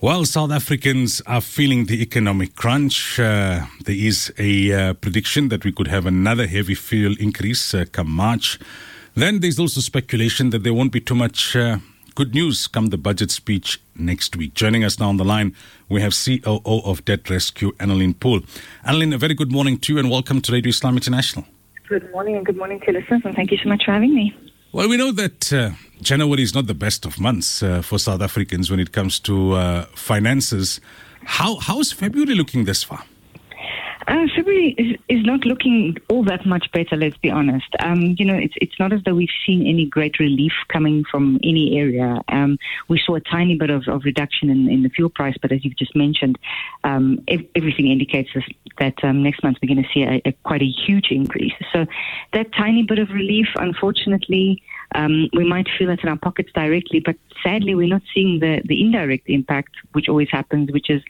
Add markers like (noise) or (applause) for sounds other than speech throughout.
While South Africans are feeling the economic crunch, uh, there is a uh, prediction that we could have another heavy fuel increase uh, come March. Then there's also speculation that there won't be too much uh, good news come the budget speech next week. Joining us now on the line, we have COO of Debt Rescue, Annalyn Poole. Annalyn, a very good morning to you and welcome to Radio Islam International. Good morning and good morning to listeners, and thank you so much for having me. Well, we know that uh, January is not the best of months uh, for South Africans when it comes to uh, finances. How how's February looking this far? Uh, February is, is not looking all that much better, let's be honest. Um, you know, it's, it's not as though we've seen any great relief coming from any area. Um, we saw a tiny bit of, of reduction in, in the fuel price, but as you've just mentioned, um, ev- everything indicates that um, next month we're going to see a, a, quite a huge increase. So that tiny bit of relief, unfortunately, um, we might feel it in our pockets directly, but sadly, we're not seeing the, the indirect impact, which always happens, which is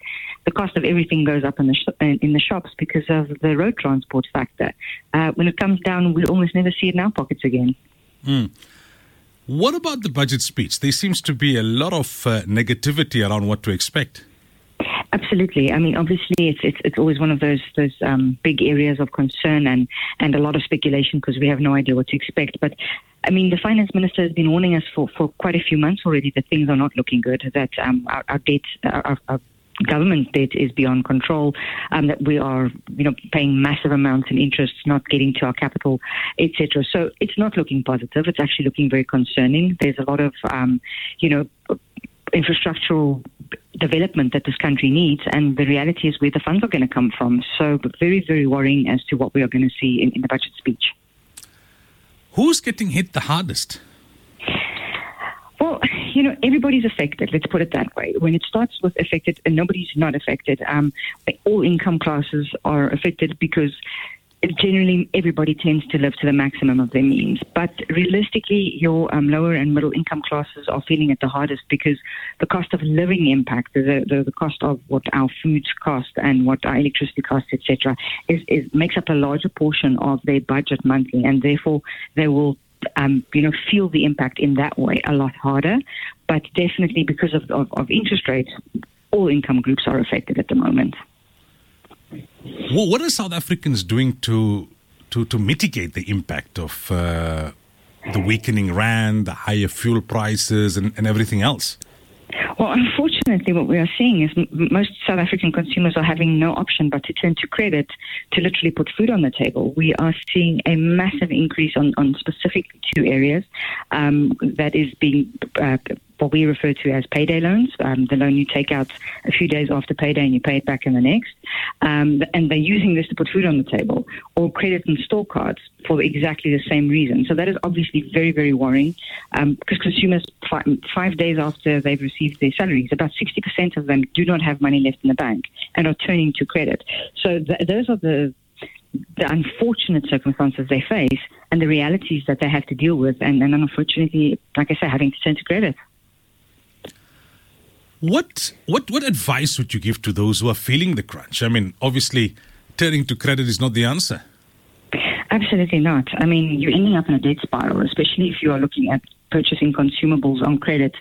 the cost of everything goes up in the sh- in the shops because of the road transport factor. Uh, when it comes down, we'll almost never see it in our pockets again. Mm. What about the budget speech? There seems to be a lot of uh, negativity around what to expect. Absolutely. I mean, obviously, it's it's, it's always one of those those um, big areas of concern and and a lot of speculation because we have no idea what to expect. But I mean, the finance minister has been warning us for, for quite a few months already that things are not looking good. That um, our, our debt, our, our government debt is beyond control, um, that we are, you know, paying massive amounts in interest, not getting to our capital, etc. So it's not looking positive. It's actually looking very concerning. There's a lot of, um, you know, infrastructural development that this country needs, and the reality is where the funds are going to come from. So very, very worrying as to what we are going to see in, in the budget speech. Who's getting hit the hardest? You know, everybody's affected. Let's put it that way. When it starts with affected and nobody's not affected, um, all income classes are affected because generally everybody tends to live to the maximum of their means. But realistically, your um, lower and middle income classes are feeling it the hardest because the cost of living impact, the, the, the cost of what our foods cost and what our electricity costs, etc., is, is makes up a larger portion of their budget monthly, and therefore they will um, you know, feel the impact in that way a lot harder. But definitely because of, of, of interest rates, all income groups are affected at the moment. Well, what are South Africans doing to to, to mitigate the impact of uh, the weakening rand, the higher fuel prices, and, and everything else? Well, unfortunately, what we are seeing is m- most South African consumers are having no option but to turn to credit to literally put food on the table. We are seeing a massive increase on, on specific two areas um, that is being uh, what we refer to as payday loans. Um, the loan you take out a few days after payday and you pay it back in the next. Um, and they're using this to put food on the table or credit and store cards for exactly the same reason. So that is obviously very, very worrying um, because consumers, five, five days after they've received their salaries, about 60% of them do not have money left in the bank and are turning to credit. So th- those are the the unfortunate circumstances they face and the realities that they have to deal with, and, and unfortunately, like I say, having to turn to credit. What what what advice would you give to those who are feeling the crunch? I mean, obviously, turning to credit is not the answer. Absolutely not. I mean, you're ending up in a debt spiral, especially if you are looking at purchasing consumables on credit,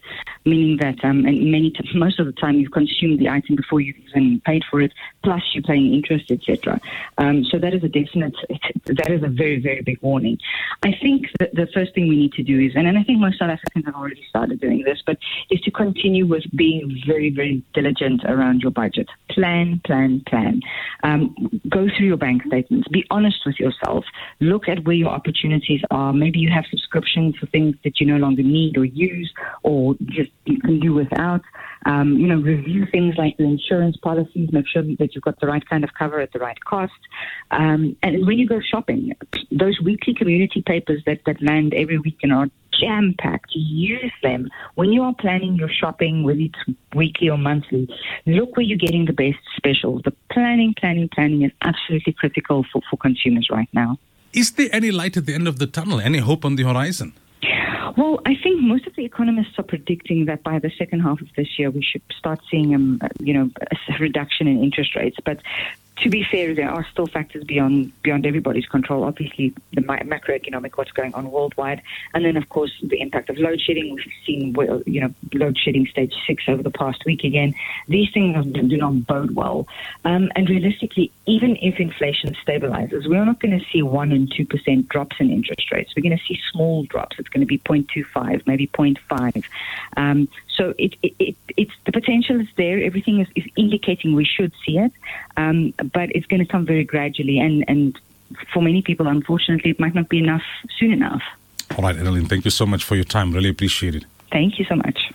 meaning that um, and many t- (laughs) most of the time you've consumed the item before you've even paid for it, plus you're paying interest, etc. Um, so that is a definite, (laughs) that is a very very big warning. I think that the first thing we need to do is, and, I think most South Africans have already started doing this, but is to continue with being very very diligent around your budget. Plan, plan, plan. Um, go through your bank statements. Be honest with yourself. Look at where your opportunities are. Maybe you have subscriptions for things that you know longer need or use or just you can do without. Um, you know, review things like the insurance policies, make sure that you've got the right kind of cover at the right cost. Um, and when you go shopping, those weekly community papers that, that land every week and are jam packed, use them. When you are planning your shopping, whether it's weekly or monthly, look where you're getting the best specials. The planning, planning, planning is absolutely critical for, for consumers right now. Is there any light at the end of the tunnel? Any hope on the horizon? Well, I think most of the economists are predicting that by the second half of this year we should start seeing, um, you know, a reduction in interest rates. But to be fair, there are still factors beyond beyond everybody's control. Obviously, the macroeconomic, what's going on worldwide, and then of course the impact of load shedding. We've seen, you know, load shedding stage six over the past week again. These things do not bode well. Um, and realistically, even if inflation stabilizes, we're not going to see one and two percent drops in interest rates. We're going to see small drops. It's going to be 0.25, maybe 0.5. Um, so it, it, it, it's the potential is there. Everything is, is indicating we should see it, um, but it's going to come very gradually. And, and for many people, unfortunately, it might not be enough soon enough. All right, Adeline, thank you so much for your time. Really appreciate it. Thank you so much.